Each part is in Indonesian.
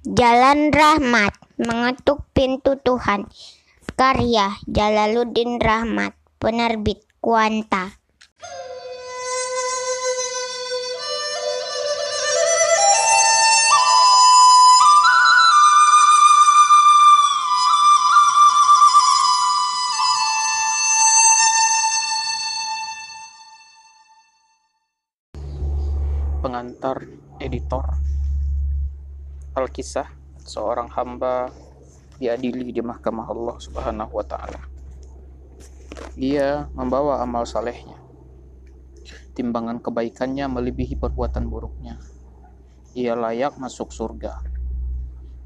Jalan Rahmat Mengetuk Pintu Tuhan. Karya Jalaluddin Rahmat Penerbit Kuanta Al-Kisah seorang hamba diadili di mahkamah Allah Subhanahu wa taala. Dia membawa amal salehnya. Timbangan kebaikannya melebihi perbuatan buruknya. Ia layak masuk surga.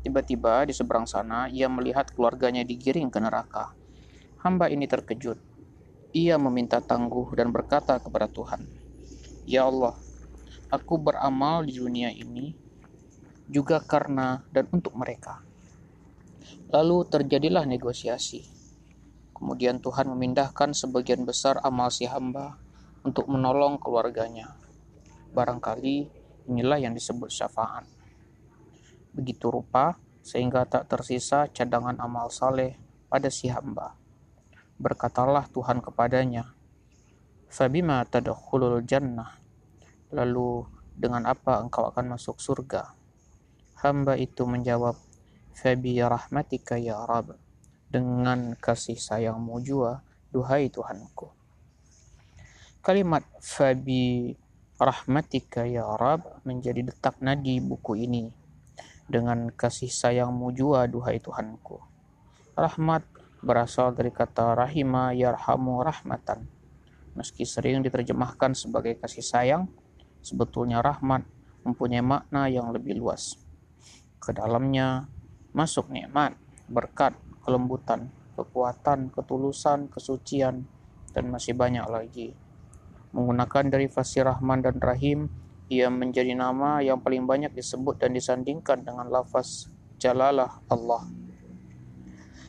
Tiba-tiba di seberang sana ia melihat keluarganya digiring ke neraka. Hamba ini terkejut. Ia meminta tangguh dan berkata kepada Tuhan, "Ya Allah, Aku beramal di dunia ini juga karena dan untuk mereka. Lalu terjadilah negosiasi. Kemudian Tuhan memindahkan sebagian besar amal si hamba untuk menolong keluarganya. Barangkali inilah yang disebut syafaat. Begitu rupa sehingga tak tersisa cadangan amal saleh pada si hamba. Berkatalah Tuhan kepadanya, Fabima tadkhulul jannah Lalu, dengan apa engkau akan masuk surga? Hamba itu menjawab, Fabi rahmatika ya Rab, dengan kasih sayangmu jua, duhai Tuhanku. Kalimat Fabi rahmatika ya Rab menjadi detak nadi buku ini. Dengan kasih sayangmu jua, duhai Tuhanku. Rahmat berasal dari kata rahima yarhamu rahmatan. Meski sering diterjemahkan sebagai kasih sayang, Sebetulnya rahmat mempunyai makna yang lebih luas. Ke dalamnya masuk nikmat, berkat, kelembutan, kekuatan, ketulusan, kesucian, dan masih banyak lagi. Menggunakan dari fasih Rahman dan Rahim, ia menjadi nama yang paling banyak disebut dan disandingkan dengan lafaz Jalalah Allah.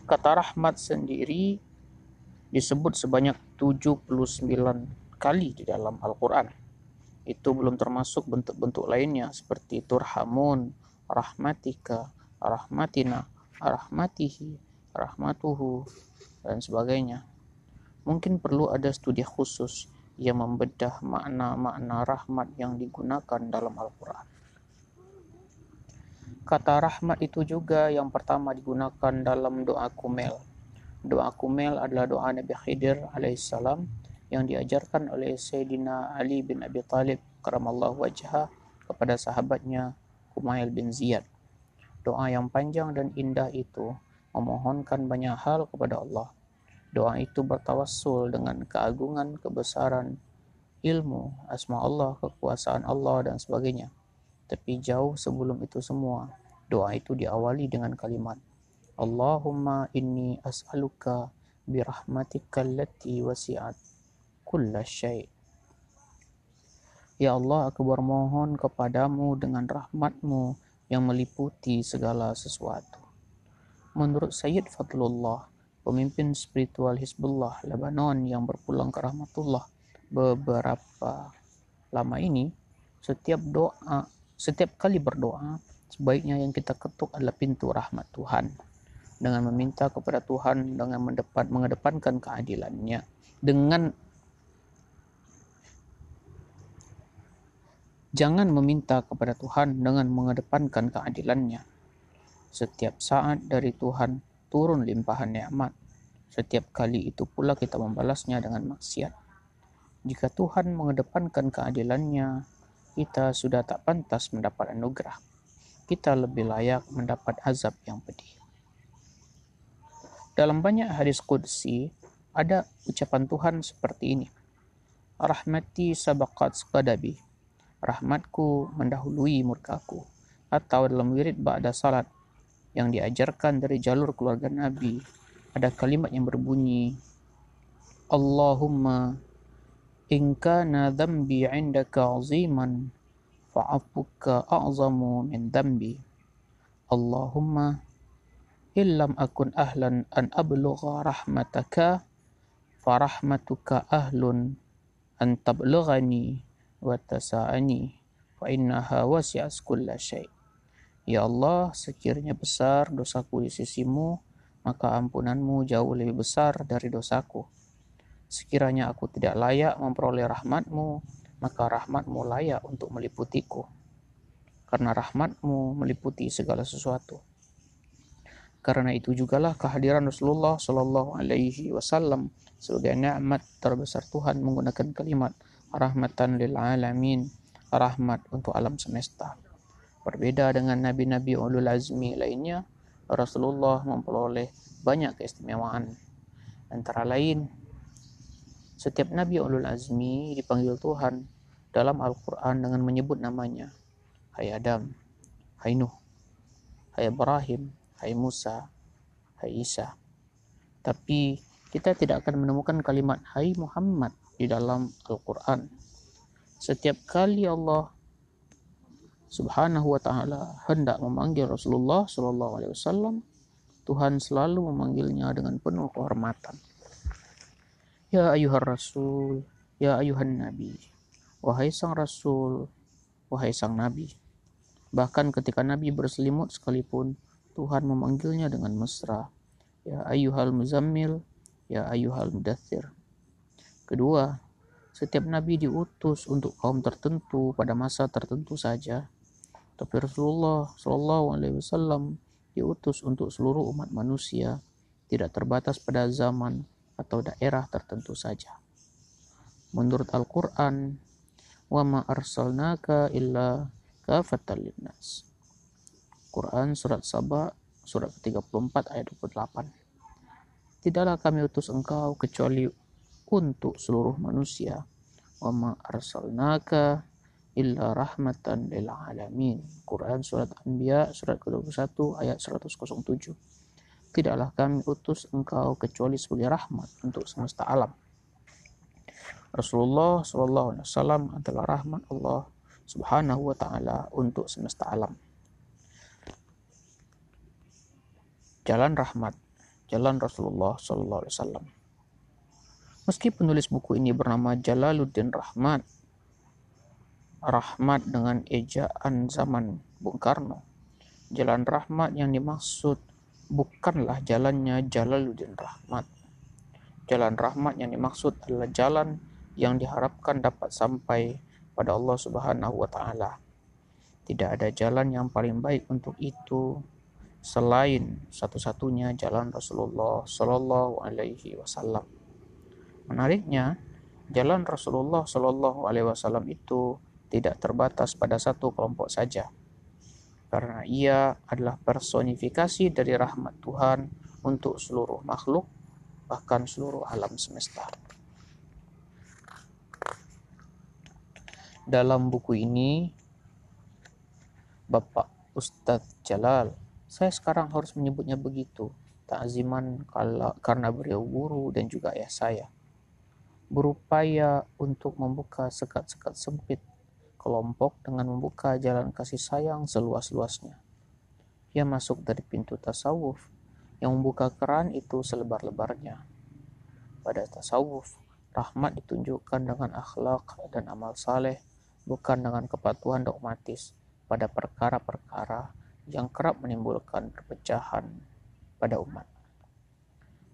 Kata rahmat sendiri disebut sebanyak 79 kali di dalam Al-Quran itu belum termasuk bentuk-bentuk lainnya seperti turhamun, rahmatika, rahmatina, rahmatihi, rahmatuhu, dan sebagainya. Mungkin perlu ada studi khusus yang membedah makna-makna rahmat yang digunakan dalam Al-Quran. Kata rahmat itu juga yang pertama digunakan dalam doa kumel. Doa kumel adalah doa Nabi Khidir alaihissalam yang diajarkan oleh Sayyidina Ali bin Abi Talib karamallahu wajha kepada sahabatnya Kumail bin Ziyad. Doa yang panjang dan indah itu memohonkan banyak hal kepada Allah. Doa itu bertawassul dengan keagungan, kebesaran, ilmu, asma Allah, kekuasaan Allah, dan sebagainya. Tapi jauh sebelum itu semua, doa itu diawali dengan kalimat Allahumma inni as'aluka birahmatika allati wasi'at kulla syai' Ya Allah, aku bermohon kepadamu dengan rahmatmu yang meliputi segala sesuatu. Menurut Sayyid Fadlullah, pemimpin spiritual Hizbullah Lebanon yang berpulang ke rahmatullah beberapa lama ini, setiap doa, setiap kali berdoa, sebaiknya yang kita ketuk adalah pintu rahmat Tuhan dengan meminta kepada Tuhan dengan mendepan, mengedepankan keadilannya dengan Jangan meminta kepada Tuhan dengan mengedepankan keadilannya. Setiap saat dari Tuhan turun limpahan nikmat. Setiap kali itu pula kita membalasnya dengan maksiat. Jika Tuhan mengedepankan keadilannya, kita sudah tak pantas mendapat anugerah. Kita lebih layak mendapat azab yang pedih. Dalam banyak hadis qudsi, ada ucapan Tuhan seperti ini. Rahmati sabaqat qadabi rahmatku mendahului murkaku atau dalam wirid ba'da salat yang diajarkan dari jalur keluarga Nabi. Ada kalimat yang berbunyi Allahumma in kana dhanbi 'indaka 'aziman fa'afuka a'zamu min dhanbi. Allahumma illam akun ahlan an ablugha rahmataka farahmatuka ahlun an tablughani wa tasa'ani fa innaha wasi'as kulla syai. Ya Allah, sekiranya besar dosaku di sisimu, maka ampunanmu jauh lebih besar dari dosaku. Sekiranya aku tidak layak memperoleh rahmatmu, maka rahmatmu layak untuk meliputiku. Karena rahmatmu meliputi segala sesuatu. Karena itu jugalah kehadiran Rasulullah Shallallahu Alaihi Wasallam sebagai nikmat terbesar Tuhan menggunakan kalimat rahmatan lil alamin, rahmat untuk alam semesta. Berbeda dengan nabi-nabi ulul azmi lainnya, Rasulullah memperoleh banyak keistimewaan. Antara lain, setiap nabi ulul azmi dipanggil Tuhan dalam Al-Quran dengan menyebut namanya. Hai Adam, Hai Nuh, Hai Ibrahim, Hai Musa, Hai Isa. Tapi kita tidak akan menemukan kalimat Hai Muhammad di dalam Al-Quran. Setiap kali Allah Subhanahu wa taala hendak memanggil Rasulullah Shallallahu alaihi wasallam, Tuhan selalu memanggilnya dengan penuh kehormatan. Ya ayuhar rasul, ya ayuhan nabi. Wahai sang rasul, wahai sang nabi. Bahkan ketika nabi berselimut sekalipun, Tuhan memanggilnya dengan mesra. Ya ayuhal muzammil, ya ayuhal mudathir. Kedua, setiap nabi diutus untuk kaum tertentu pada masa tertentu saja tapi Rasulullah Shallallahu Alaihi Wasallam diutus untuk seluruh umat manusia, tidak terbatas pada zaman atau daerah tertentu saja. Menurut Al-Quran, wa ma arsalnaka illa kafatan linnas. Quran surat Saba surat ke-34 ayat 28. Tidaklah kami utus engkau kecuali untuk seluruh manusia. Wa ma arsalnaka illa rahmatan lil alamin. Quran surat Anbiya surat ke-21 ayat 107. Tidaklah kami utus engkau kecuali sebagai rahmat untuk semesta alam. Rasulullah Shallallahu Alaihi Wasallam adalah rahmat Allah Subhanahu Wa Taala untuk semesta alam. Jalan rahmat, jalan Rasulullah Shallallahu Alaihi Wasallam. Meski penulis buku ini bernama Jalaluddin Rahmat, rahmat dengan ejaan zaman Bung Karno. Jalan rahmat yang dimaksud bukanlah jalannya Jalaluddin Rahmat. Jalan rahmat yang dimaksud adalah jalan yang diharapkan dapat sampai pada Allah Subhanahu wa taala. Tidak ada jalan yang paling baik untuk itu selain satu-satunya jalan Rasulullah Shallallahu alaihi wasallam. Menariknya, jalan Rasulullah Shallallahu alaihi wasallam itu tidak terbatas pada satu kelompok saja. Karena ia adalah personifikasi dari rahmat Tuhan untuk seluruh makhluk, bahkan seluruh alam semesta. Dalam buku ini, Bapak Ustadz Jalal, saya sekarang harus menyebutnya begitu, takziman karena beliau guru dan juga ayah saya, berupaya untuk membuka sekat-sekat sempit kelompok dengan membuka jalan kasih sayang seluas-luasnya. Ia masuk dari pintu tasawuf yang membuka keran itu selebar-lebarnya. Pada tasawuf, rahmat ditunjukkan dengan akhlak dan amal saleh, bukan dengan kepatuhan dogmatis pada perkara-perkara yang kerap menimbulkan perpecahan pada umat.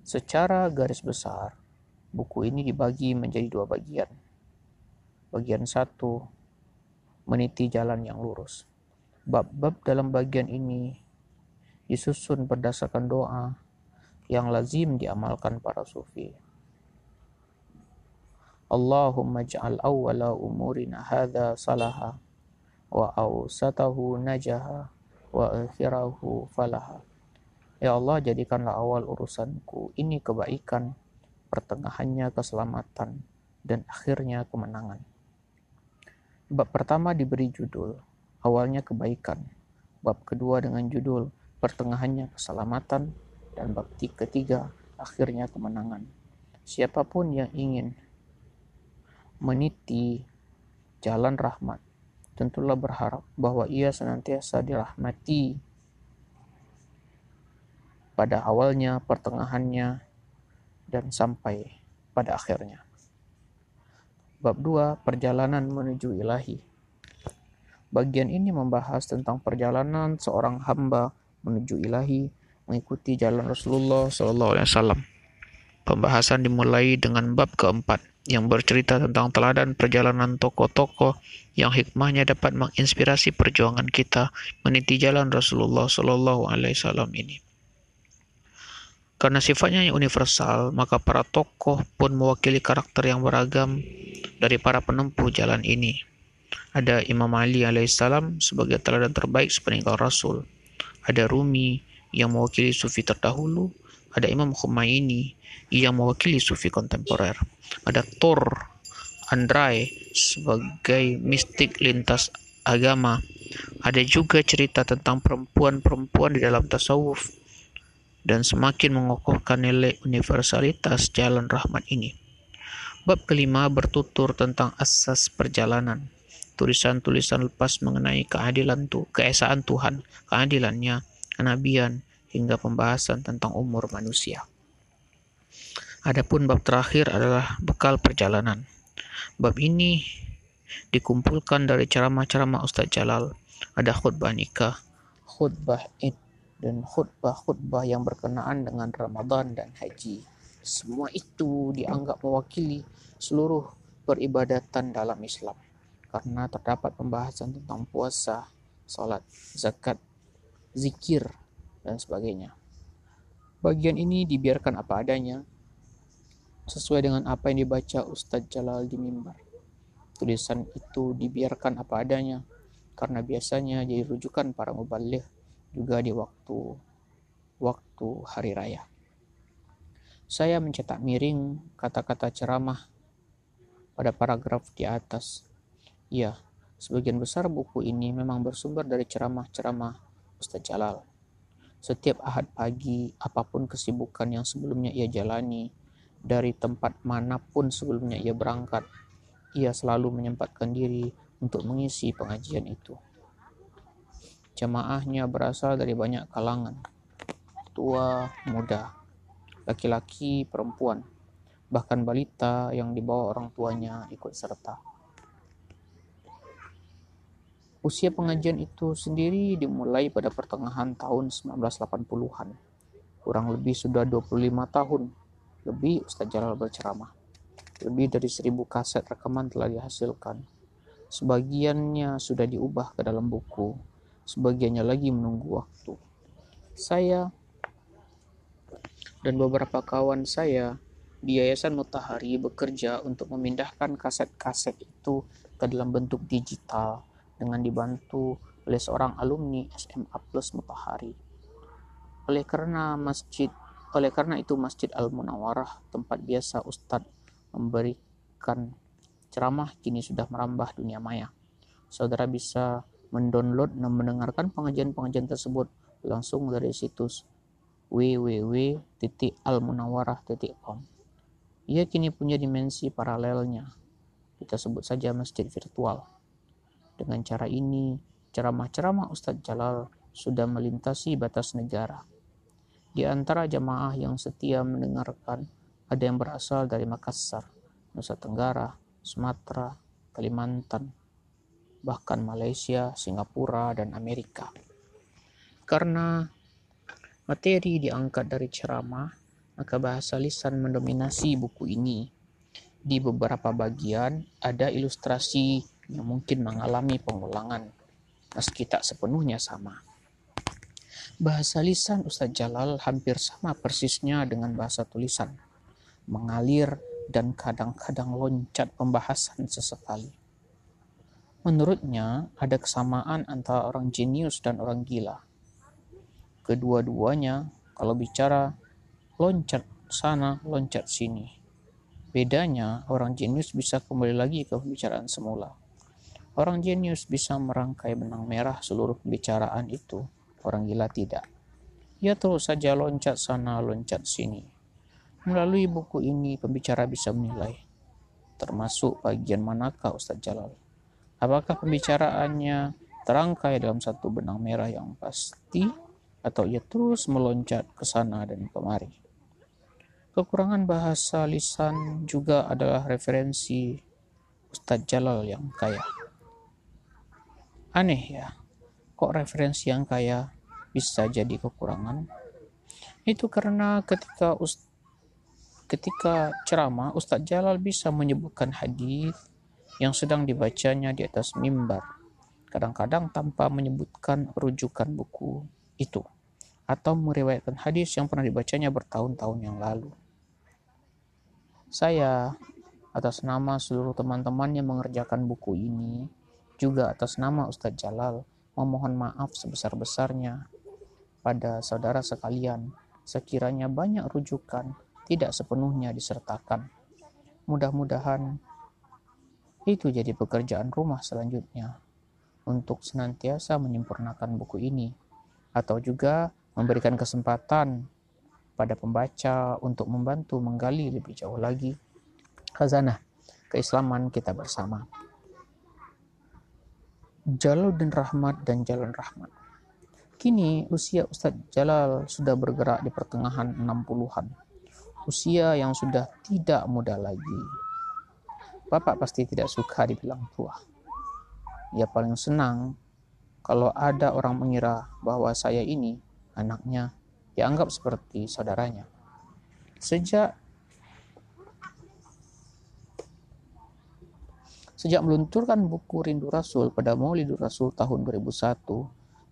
Secara garis besar, buku ini dibagi menjadi dua bagian. Bagian satu meniti jalan yang lurus. Bab-bab dalam bagian ini disusun berdasarkan doa yang lazim diamalkan para sufi. Allahumma ja'al awwala umurina hadha salaha wa awsatahu najaha wa akhirahu falaha. Ya Allah, jadikanlah awal urusanku ini kebaikan, pertengahannya keselamatan, dan akhirnya kemenangan. Bab pertama diberi judul awalnya kebaikan. Bab kedua dengan judul pertengahannya keselamatan dan bab ketiga akhirnya kemenangan. Siapa pun yang ingin meniti jalan rahmat tentulah berharap bahwa ia senantiasa dirahmati pada awalnya, pertengahannya, dan sampai pada akhirnya. Bab 2 Perjalanan menuju ilahi Bagian ini membahas tentang perjalanan seorang hamba menuju ilahi mengikuti jalan Rasulullah SAW. Pembahasan dimulai dengan bab keempat yang bercerita tentang teladan perjalanan tokoh-tokoh yang hikmahnya dapat menginspirasi perjuangan kita meniti jalan Rasulullah SAW ini. Karena sifatnya yang universal, maka para tokoh pun mewakili karakter yang beragam dari para penempuh jalan ini. Ada Imam Ali alaihissalam sebagai teladan terbaik sepeninggal Rasul. Ada Rumi yang mewakili sufi terdahulu. Ada Imam Khomeini yang mewakili sufi kontemporer. Ada Thor Andrai sebagai mistik lintas agama. Ada juga cerita tentang perempuan-perempuan di dalam tasawuf dan semakin mengokohkan nilai universalitas jalan rahmat ini. Bab kelima bertutur tentang asas perjalanan. Tulisan-tulisan lepas mengenai keadilan tu, keesaan Tuhan, keadilannya, kenabian, hingga pembahasan tentang umur manusia. Adapun bab terakhir adalah bekal perjalanan. Bab ini dikumpulkan dari ceramah-ceramah Ustaz Jalal. Ada khutbah nikah, khutbah id, dan khutbah-khutbah yang berkenaan dengan Ramadan dan haji. Semua itu dianggap mewakili seluruh peribadatan dalam Islam karena terdapat pembahasan tentang puasa, salat, zakat, zikir, dan sebagainya. Bagian ini dibiarkan apa adanya sesuai dengan apa yang dibaca Ustadz Jalal di mimbar. Tulisan itu dibiarkan apa adanya karena biasanya jadi rujukan para mubalik juga di waktu waktu hari raya. Saya mencetak miring kata-kata ceramah pada paragraf di atas. Ya, sebagian besar buku ini memang bersumber dari ceramah-ceramah Ustaz Jalal. Setiap ahad pagi, apa pun kesibukan yang sebelumnya ia jalani, dari tempat mana pun sebelumnya ia berangkat, ia selalu menyempatkan diri untuk mengisi pengajian itu. Jamaahnya berasal dari banyak kalangan, tua, muda, laki-laki, perempuan, bahkan balita yang dibawa orang tuanya ikut serta. Usia pengajian itu sendiri dimulai pada pertengahan tahun 1980-an. Kurang lebih sudah 25 tahun lebih Ustaz Jalal berceramah. Lebih dari seribu kaset rekaman telah dihasilkan. Sebagiannya sudah diubah ke dalam buku sebagiannya lagi menunggu waktu. Saya dan beberapa kawan saya di Yayasan Mutahari bekerja untuk memindahkan kaset-kaset itu ke dalam bentuk digital dengan dibantu oleh seorang alumni SMA Plus Mutahari. Oleh karena masjid oleh karena itu Masjid Al Munawarah tempat biasa Ustadz memberikan ceramah kini sudah merambah dunia maya. Saudara bisa mendownload dan mendengarkan pengajian-pengajian tersebut langsung dari situs www.almunawarah.com. Ia kini punya dimensi paralelnya. Kita sebut saja masjid virtual. Dengan cara ini, ceramah-ceramah Ustadz Jalal sudah melintasi batas negara. Di antara jamaah yang setia mendengarkan, ada yang berasal dari Makassar, Nusa Tenggara, Sumatera, Kalimantan, bahkan Malaysia, Singapura, dan Amerika. Karena materi diangkat dari ceramah, maka bahasa lisan mendominasi buku ini. Di beberapa bagian ada ilustrasi yang mungkin mengalami pengulangan, meski tak sepenuhnya sama. Bahasa lisan Ustadz Jalal hampir sama persisnya dengan bahasa tulisan, mengalir dan kadang-kadang loncat pembahasan sesekali. Menurutnya, ada kesamaan antara orang jenius dan orang gila. Kedua-duanya, kalau bicara, loncat sana, loncat sini. Bedanya, orang jenius bisa kembali lagi ke pembicaraan semula. Orang jenius bisa merangkai benang merah seluruh pembicaraan itu. Orang gila tidak. Ia terus saja loncat sana, loncat sini. Melalui buku ini, pembicara bisa menilai, termasuk bagian manakah Ustadz Jalal Apakah pembicaraannya terangkai dalam satu benang merah yang pasti atau ia terus meloncat ke sana dan kemari? Kekurangan bahasa lisan juga adalah referensi Ustadz Jalal yang kaya. Aneh ya, kok referensi yang kaya bisa jadi kekurangan? Itu karena ketika Ust ketika ceramah Ustadz Jalal bisa menyebutkan hadis yang sedang dibacanya di atas mimbar, kadang-kadang tanpa menyebutkan rujukan buku itu atau meriwayatkan hadis yang pernah dibacanya bertahun-tahun yang lalu. Saya, atas nama seluruh teman-teman yang mengerjakan buku ini, juga atas nama Ustadz Jalal, memohon maaf sebesar-besarnya pada saudara sekalian, sekiranya banyak rujukan tidak sepenuhnya disertakan. Mudah-mudahan itu jadi pekerjaan rumah selanjutnya untuk senantiasa menyempurnakan buku ini, atau juga memberikan kesempatan pada pembaca untuk membantu menggali lebih jauh lagi khazanah keislaman kita bersama. Jalaluddin Rahmat dan Jalan Rahmat. Kini usia Ustadz Jalal sudah bergerak di pertengahan 60-an. Usia yang sudah tidak muda lagi. Bapak pasti tidak suka dibilang tua. Ia paling senang kalau ada orang mengira bahwa saya ini anaknya dianggap seperti saudaranya. Sejak Sejak melunturkan buku Rindu Rasul pada Maulidur Rasul tahun 2001,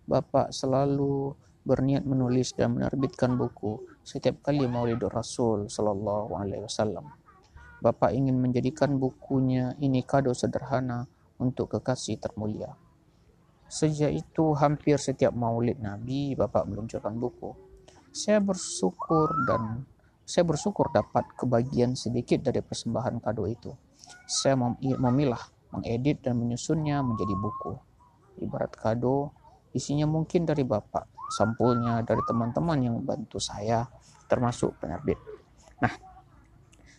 Bapak selalu berniat menulis dan menerbitkan buku setiap kali Maulidur Rasul Sallallahu Alaihi Wasallam. Bapak ingin menjadikan bukunya ini kado sederhana untuk kekasih termulia. Sejak itu hampir setiap maulid Nabi Bapak meluncurkan buku. Saya bersyukur dan saya bersyukur dapat kebagian sedikit dari persembahan kado itu. Saya memilah, mengedit dan menyusunnya menjadi buku. Ibarat kado, isinya mungkin dari Bapak, sampulnya dari teman-teman yang membantu saya, termasuk penerbit. Nah,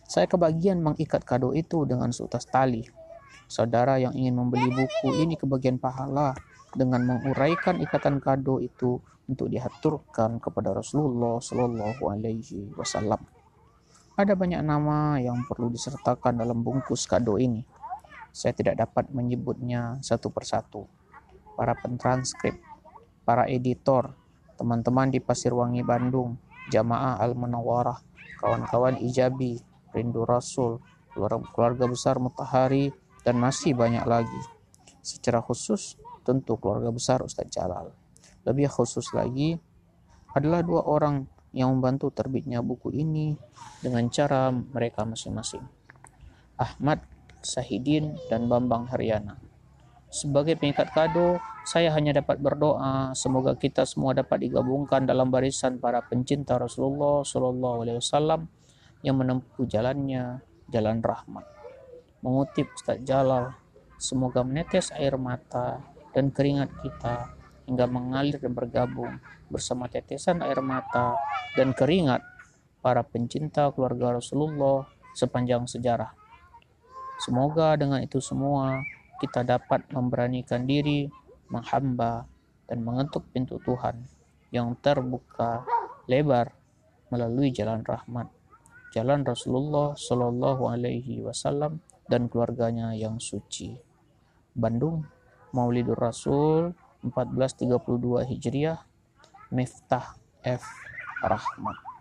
saya kebagian mengikat kado itu dengan seutas tali. Saudara yang ingin membeli buku ini kebagian pahala dengan menguraikan ikatan kado itu untuk dihaturkan kepada Rasulullah Shallallahu Alaihi Wasallam. Ada banyak nama yang perlu disertakan dalam bungkus kado ini. Saya tidak dapat menyebutnya satu persatu. Para pentranskrip, para editor, teman-teman di Pasirwangi Bandung, Jamaah Al-Munawwarah, kawan-kawan Ijabi, Rindu Rasul, keluarga besar Mutahari, dan masih banyak lagi. Secara khusus, tentu keluarga besar Ustadz Jalal. Lebih khusus lagi adalah dua orang yang membantu terbitnya buku ini dengan cara mereka masing-masing. Ahmad Sahidin dan Bambang Haryana. Sebagai pengikat kado, saya hanya dapat berdoa semoga kita semua dapat digabungkan dalam barisan para pencinta Rasulullah Shallallahu Alaihi Wasallam yang menempuh jalannya, jalan rahmat. Mengutip Ustadz Jalal, semoga menetes air mata dan keringat kita hingga mengalir dan bergabung bersama tetesan air mata dan keringat para pencinta keluarga Rasulullah sepanjang sejarah. Semoga dengan itu semua kita dapat memberanikan diri menghamba dan mengetuk pintu Tuhan yang terbuka lebar melalui jalan rahmat, jalan Rasulullah Shallallahu Alaihi Wasallam dan keluarganya yang suci. Bandung, Maulidur Rasul 1432 Hijriah Miftah F. Rahmat